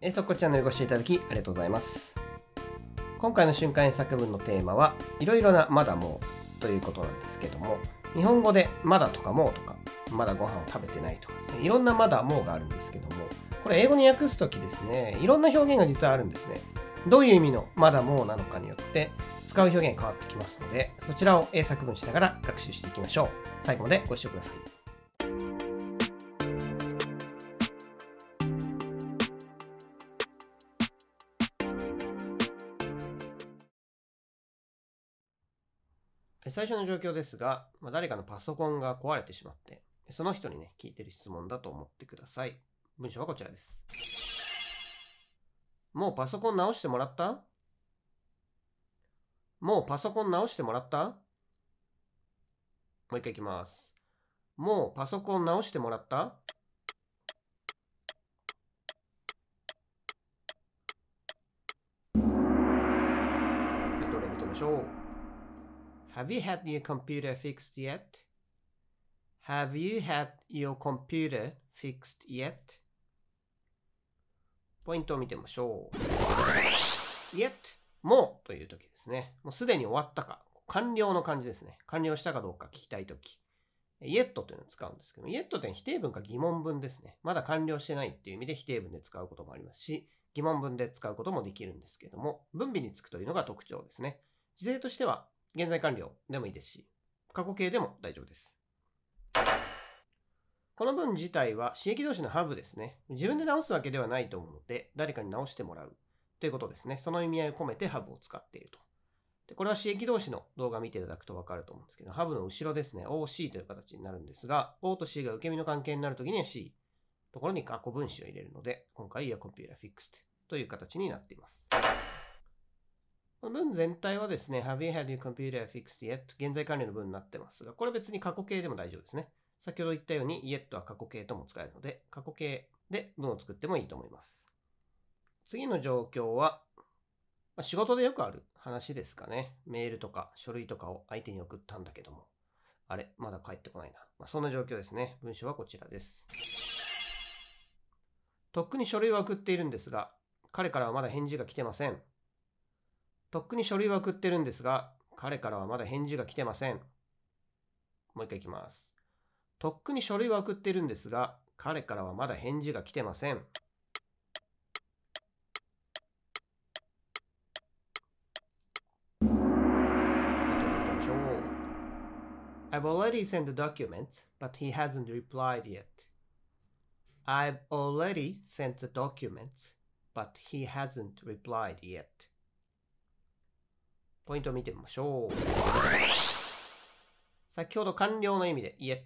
英速チャンネルご視聴いただきありがとうございます。今回の瞬間英作文のテーマはいろいろなまだもうということなんですけども日本語でまだとかもうとかまだご飯を食べてないとかですねいろんなまだもうがあるんですけどもこれ英語に訳すときですねいろんな表現が実はあるんですね。どういう意味のまだもうなのかによって使う表現変わってきますのでそちらを英作文しながら学習していきましょう。最後までご視聴ください。最初の状況ですが、まあ、誰かのパソコンが壊れてしまって、その人にね、聞いてる質問だと思ってください。文章はこちらです。もうパソコン直してもらった？もうパソコン直してもらった？もう一回いきます。もうパソコン直してもらった、どれ見てみましょう。Have you had your computer fixed yet? Have you had your computer fixed yet? ポイントを見てみましょう。yet もうという時ですね。もうすでに終わったか。完了の感じですね。完了したかどうか聞きたい時。yet というのを使うんですけど、yet というのは否定文か疑問文ですね。まだ完了してないっていう意味で否定文で使うこともありますし、疑問文で使うこともできるんですけども、分尾につくというのが特徴ですね。時制としては現在完了でもいいですし、過去形でも大丈夫です。この文自体は刺激動詞のハブですね。自分で直すわけではないと思うので、誰かに直してもらうということですね。その意味合いを込めてハブを使っていると。でこれは刺激動詞の動画を見ていただくと分かると思うんですけど、ハブの後ろですね、OC という形になるんですが、O と C が受け身の関係になるときには C、ところに過去分詞を入れるので、今回 Your Computer Fixed という形になっています。文全体はですね、Have you had your computer fixed yet? 現在完了の文になってますが、これ別に過去形でも大丈夫ですね。先ほど言ったように yet は過去形とも使えるので、過去形で文を作ってもいいと思います。次の状況は、まあ、仕事でよくある話ですかね。メールとか書類とかを相手に送ったんだけども、あれ、まだ帰ってこないな。まあ、そんな状況ですね。文章はこちらです。とっくに書類は送っているんですが、彼からはまだ返事が来てません。とっくに書類は送ってるんですが、彼からはまだ返事が来てません。もう一回いきます。とっくに書類は送ってるんですが、彼からはまだ返事が来てません。I've already sent the documents, but he hasn't replied yet. I've already sent the documents, but he hasn't replied yet. ポイントを見てみましょう。先ほど完了の意味で yet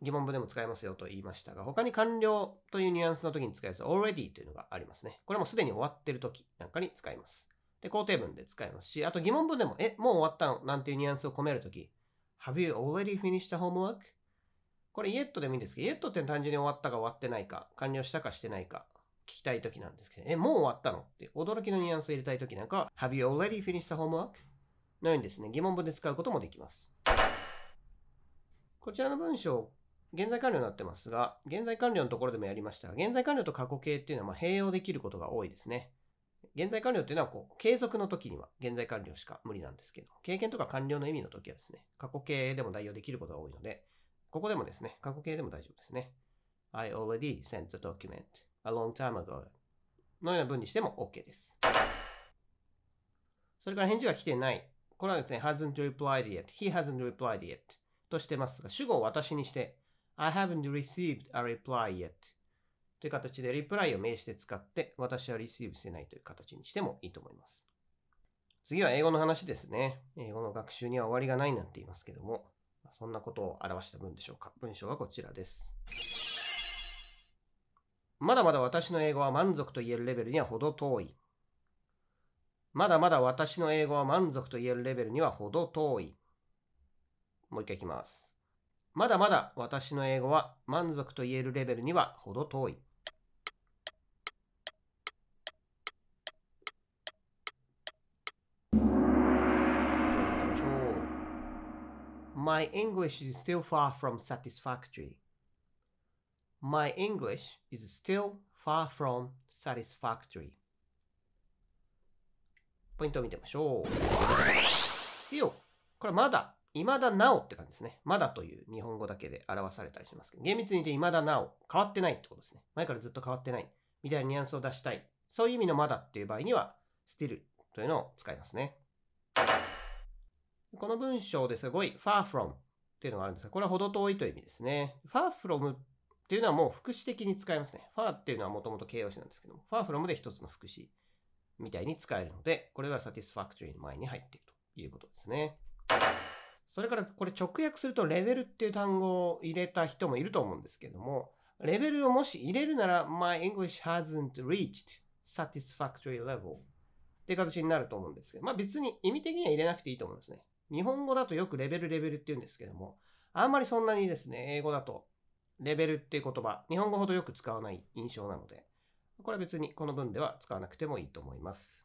疑問文でも使えますよと言いましたが、他に完了というニュアンスの時に使えます already というのがありますね。これもすでに終わってる時なんかに使います。で、肯定文で使えますし、あと疑問文でも、え、もう終わったの？なんていうニュアンスを込めるとき、Have you already finished the homework? これ yet でもいいんですけど、yet って単純に終わったか終わってないか、完了したかしてないか、聞きたいときなんですけど、え、もう終わったの？って驚きのニュアンスを入れたいときなんか、Have you already finished the homework? のようにですね、疑問文で使うこともできます。こちらの文章、現在完了になってますが、現在完了のところでもやりましたが、現在完了と過去形っていうのはま併用できることが多いですね。現在完了っていうのはこう継続の時には現在完了しか無理なんですけど、経験とか完了の意味の時はですね、過去形でも代用できることが多いので、ここでもですね、過去形でも大丈夫ですね。I already sent the document a long time ago のような文にしても OK です。それから返事が来てない。これはですね、hasn't replied yet, he hasn't replied yet としてますが、主語を私にして、I haven't received a reply yet という形でリプライを名詞で使って私はリシーブしてないという形にしてもいいと思います。次は英語の話ですね。英語の学習には終わりがないなんて言いますけども、そんなことを表した文でしょうか。文章はこちらです。まだまだ私の英語は満足と言えるレベルには程遠い。まだまだ私の英語は満足と言えるレベルには程遠い。もう一回いきます。まだまだ私の英語は満足と言えるレベルには程遠い。My English is still far from satisfactory. My English is still far from satisfactory ポイントを見てみましょう still これまだ未だなおって感じですね。まだという日本語だけで表されたりしますけど、厳密に言って未だなお、変わってないってことですね。前からずっと変わってない。みたいなニュアンスを出したい。そういう意味のまだっていう場合には、still というのを使いますね。この文章ですごい far from っていうのがあるんですが、これは程遠いという意味ですね。far from っていうのはもう副詞的に使いますね。far っていうのはもともと形容詞なんですけども、far from で一つの副詞みたいに使えるので、これが satisfactory の前に入っているということですね。それからこれ直訳するとレベルっていう単語を入れた人もいると思うんですけども、レベルをもし入れるなら、My English hasn't reached satisfactory level っていう形になると思うんですけど、まあ別に意味的には入れなくていいと思うんですね。日本語だとよくレベルレベルって言うんですけども、あんまりそんなにですね、英語だとレベルっていう言葉、日本語ほどよく使わない印象なので、これは別にこの文では使わなくてもいいと思います。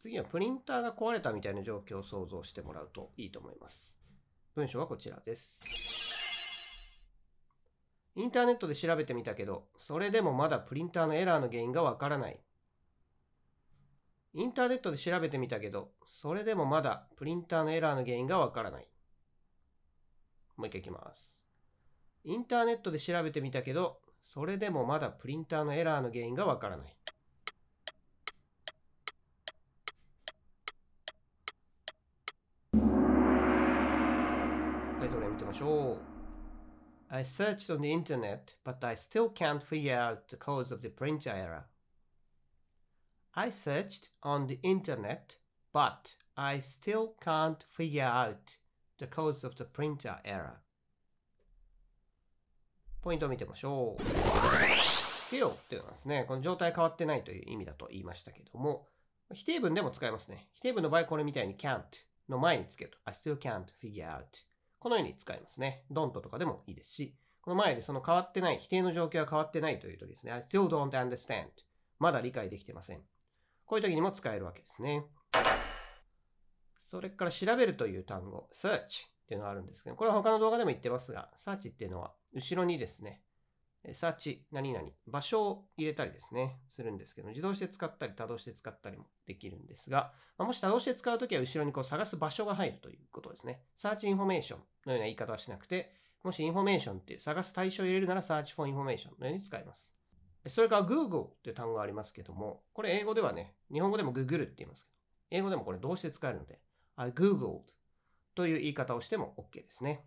次はプリンターが壊れたみたいな状況を想像してもらうといいと思います。文章はこちらです。インターネットで調べてみたけど、それでもまだプリンターのエラーの原因がわからない。インターネットで調べてみたけど、それでもまだプリンターのエラーの原因がわからない。もう一回いきます。インターネットで調べてみたけど、それでもまだプリンターのエラーの原因がわからない。はい、どれ見てみましょう。I searched on the internet, but I still can't figure out the cause of the printer error. I searched on the internet, but I still can't figure out the cause of the printer error. ポイントを見てみましょう。フィっていうのはですね、この状態変わってないという意味だと言いましたけども、否定文でも使えますね。否定文の場合これみたいに can't の前につけると I still can't figure out このように使いますね。don't とかでもいいですし、この前でその変わってない、否定の状況は変わってないという時ですね。I still don't understand. まだ理解できてません。こういう時にも使えるわけですね。それから調べるという単語、search っていうのがあるんですけど、これは他の動画でも言ってますが、search っていうのは後ろにですね、サーチ、何々、場所を入れたりですね、するんですけど、自動詞で使ったり、他動詞で使ったりもできるんですが、ま、もし他動詞で使うときは後ろにこう探す場所が入るということですね。 search information のような言い方はしなくて、もしインフォメーションっていう探す対象を入れるなら Search for Information のように使います。それから Google っていう単語がありますけども、これ英語ではね、日本語でも Google って言いますけど、英語でもこれ動詞で使えるので、I Googled という言い方をしても OK ですね。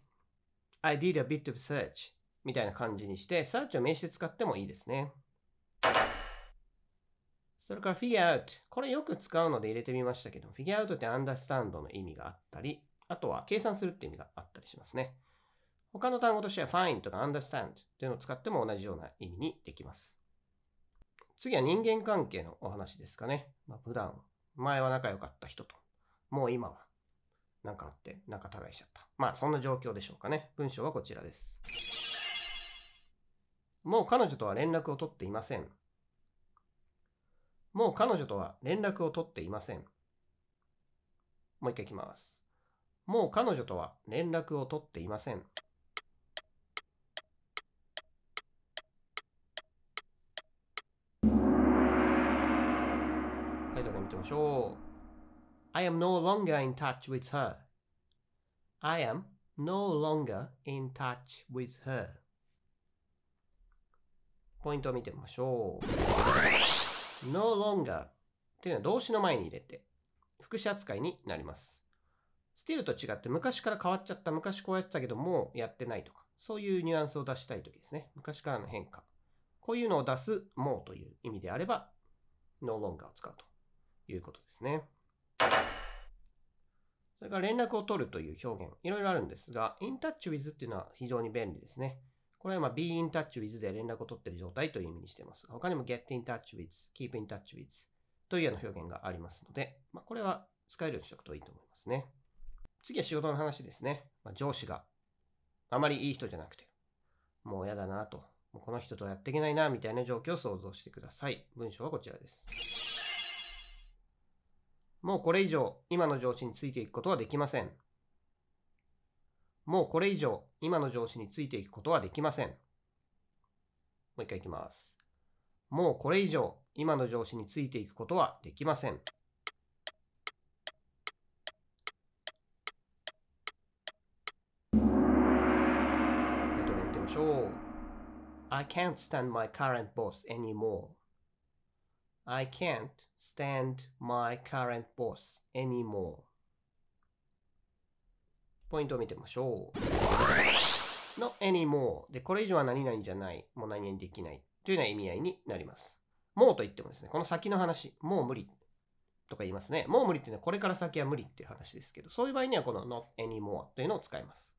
I did a bit of search みたいな感じにして、サーチを名詞で使ってもいいですね。それから figure out。これよく使うので入れてみましたけど、figure out って understand の意味があったり、あとは計算するって意味があったりしますね。他の単語としては find とか understand っていうのを使っても同じような意味にできます。次は人間関係のお話ですかね。まあ、普段、前は仲良かった人と、もう今は何かあって仲違いしちゃった。まあそんな状況でしょうかね。文章はこちらです。もう彼女とは連絡を取っていません。もう彼女とは連絡を取っていません。もう一回いきます。もう彼女とは連絡を取っていません。タイトル見てみましょう。I am no longer in touch with her. I am no longer in touch with her. ポイントを見てみましょう。no longer っていうのは動詞の前に入れて、副詞扱いになります。still と違って昔から変わっちゃった、昔こうやってたけどもうやってないとか、そういうニュアンスを出したいときですね。昔からの変化。こういうのを出すもうという意味であれば、no longer を使うということですね。それから連絡を取るという表現、いろいろあるんですが、in touch with っていうのは非常に便利ですね。これはまあ be in touch with で連絡を取っている状態という意味にしてます。他にも get in touch with, keep in touch with というような表現がありますので、まあ、これは使えるようにしておくといいと思いますね。次は仕事の話ですね。まあ、上司があまりいい人じゃなくて、もう嫌だなと、もうこの人とやっていけないなみたいな状況を想像してください。文章はこちらです。もうこれ以上今の上司についていくことはできません。もうこれ以上今の上司についていくことはできません。もう一回いきます。もうこれ以上今の上司についていくことはできません。回答例見てみましょう。I can't stand my current boss anymore. I can't stand my current boss anymore. ポイントを見てみましょう。not anymore で、これ以上は何々じゃない、もう何々できないというような意味合いになります。もうと言ってもですね、この先の話、もう無理とか言いますね。もう無理っていうのはこれから先は無理っていう話ですけど、そういう場合にはこの not anymore というのを使います。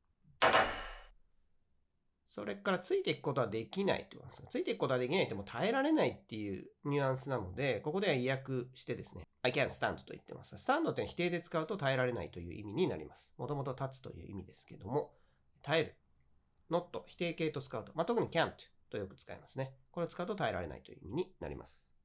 それからついていくことはできないって言いますついていくことはできないってもう耐えられないっていうニュアンスなので、ここでは意訳してですね、I can stand と言ってます。スタンドって否定で使うと耐えられないという意味になります。もともと立つという意味ですけども、耐える。not 否定形と使うと、まあ、特に can't とよく使いますね。これを使うと耐えられないという意味になります。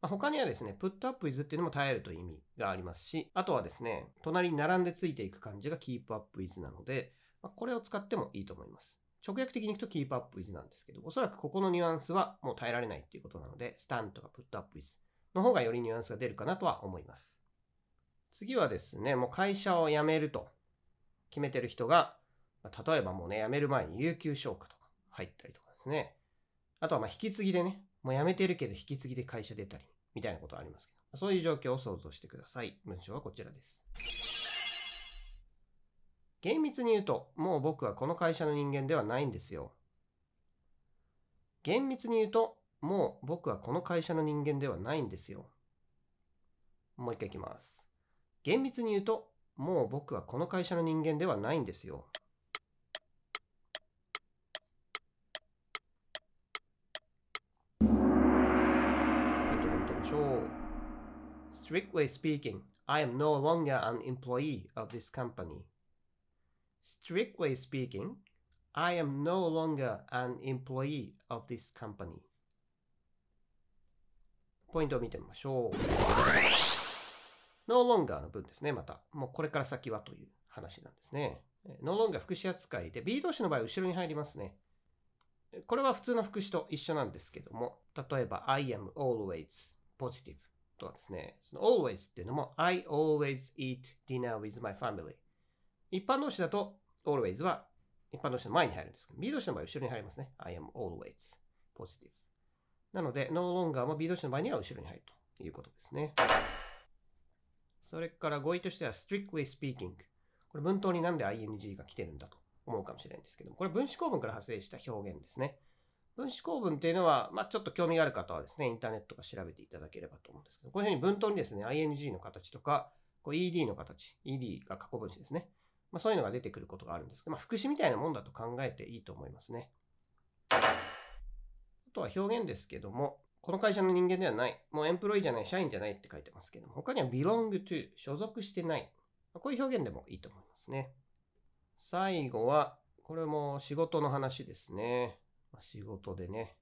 ま、他にはですね、put up with っていうのも耐えるという意味がありますし、あとはですね、隣に並んでついていく感じが keep up with なので、ま、これを使ってもいいと思います。直訳的にいくと keep up with なんですけど、おそらくここのニュアンスはもう耐えられないっていうことなので、stand とか put up with の方がよりニュアンスが出るかなとは思います。次はですね、もう会社を辞めると決めてる人が、例えばもうね、辞める前に有給消化とか入ったりとかですね。あとはま引き継ぎでね、もう辞めてるけど引き継ぎで会社出たり、みたいなことはありますけど、そういう状況を想像してください。文章はこちらです。厳密に言うと、もう僕はこの会社の人間ではないんですよ。厳密に言うと、もう僕はこの会社の人間ではないんですよ。もう一回いきます。厳密に言うと、もう僕はこの会社の人間ではないんですよ。回答を見てみましょう。Strictly speaking, I am no longer an employee of this company. Strictly speaking, I am no longer an employee of this company. ポイントを見てみましょう。no longer の文ですね、また。もうこれから先はという話なんですね。no longer 副詞扱いで B 動詞の場合後ろに入りますね。これは普通の副詞と一緒なんですけども、例えば I am always positive とかですね、その always っていうのも I always eat dinner with my family 一般動詞だと always は一般動詞の前に入るんですけど、B 動詞の場合は後ろに入りますね。I am always positive なので no longer も B 動詞の場合には後ろに入るということですね。それから語彙としては strictly speaking これ文頭になんで ing が来てるんだと思うかもしれないんですけども、これ分子構文から派生した表現ですね。分子構文っていうのは、まあ、ちょっと興味がある方はですね、インターネットか調べていただければと思うんですけど、こういうふうに文頭にですね、ing の形とか、こう ed の形、ed が過去分詞ですね。まあ、そういうのが出てくることがあるんですけど、まあ、副詞みたいなもんだと考えていいと思いますね。あとは表現ですけども、この会社の人間ではない、もうエンプロイじゃない、社員じゃないって書いてますけども、他には belong to、所属してない。こういう表現でもいいと思いますね。最後は、これも仕事の話ですね。まあ、仕事でね、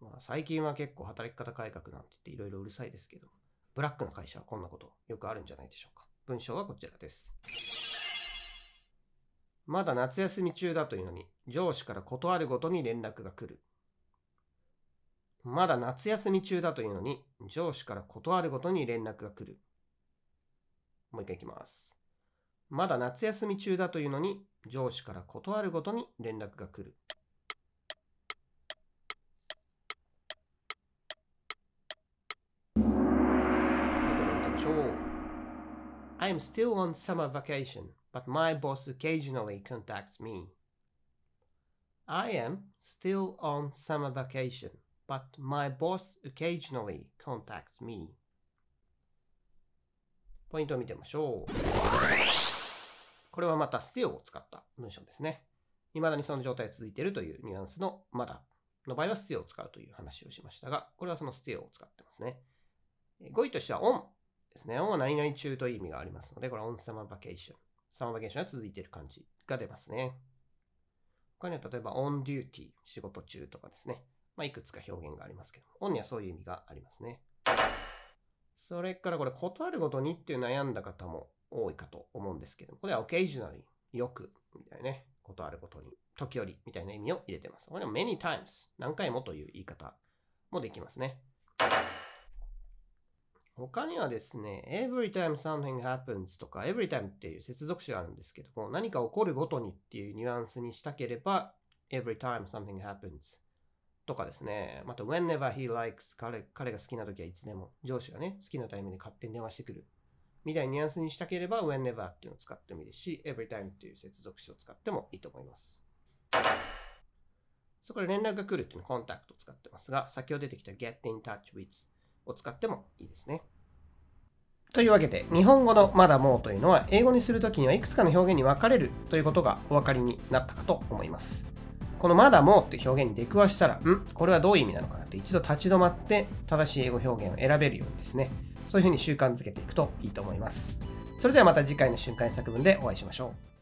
まあ、最近は結構働き方改革なんて言っていろいろうるさいですけど、ブラックな会社はこんなことよくあるんじゃないでしょうか。文章はこちらです。まだ夏休み中だというのに、上司から断るごとに連絡が来る。まだ夏休み中だというのに、上司から断るごとに連絡が来る。もう一回いきます。まだ夏休み中だというのに、上司から断るごとに連絡が来る。ましょう。I'm still on summer vacation, but my boss occasionally contacts me. I am still on summer vacation, but my boss occasionally contacts me. ポイントを見てみましょう。これはまた still を使った文章ですね。未だにその状態が続いているというニュアンスのまだの場合は still を使うという話をしましたが、これはその still を使ってますね。語彙としては on ですね。on は何々中という意味がありますので、これは on summer vacation。サマーバケーションが続いている感じが出ますね。他には例えば on duty 仕事中とかですね。まあ、いくつか表現がありますけど、on にはそういう意味がありますね。それからこれ、断るごとにっていう悩んだ方も多いかと思うんですけども、これは occasionally よくみたいなね、断るごとに、時折みたいな意味を入れてます。これは many times 何回もという言い方もできますね。他にはですね、every time something happens とか every time っていう接続詞があるんですけども、何か起こるごとにっていうニュアンスにしたければ、every time something happens とかですね、また whenever he likes 彼彼が好きな時はいつでも、上司がね、好きなタイミングで勝手に電話してくるみたいなニュアンスにしたければ whenever っていうのを使ってもいいですし、every time っていう接続詞を使ってもいいと思います。そこで連絡が来るっていうのをコンタクトを使ってますが、先ほど出てきた get in touch with を使ってもいいですね。というわけで、日本語のまだもうというのは、英語にするときにはいくつかの表現に分かれるということがお分かりになったかと思います。このまだもうって表現に出くわしたら、ん？これはどういう意味なのかなって一度立ち止まって正しい英語表現を選べるようにですね、そういうふうに習慣づけていくといいと思います。それではまた次回の瞬間作文でお会いしましょう。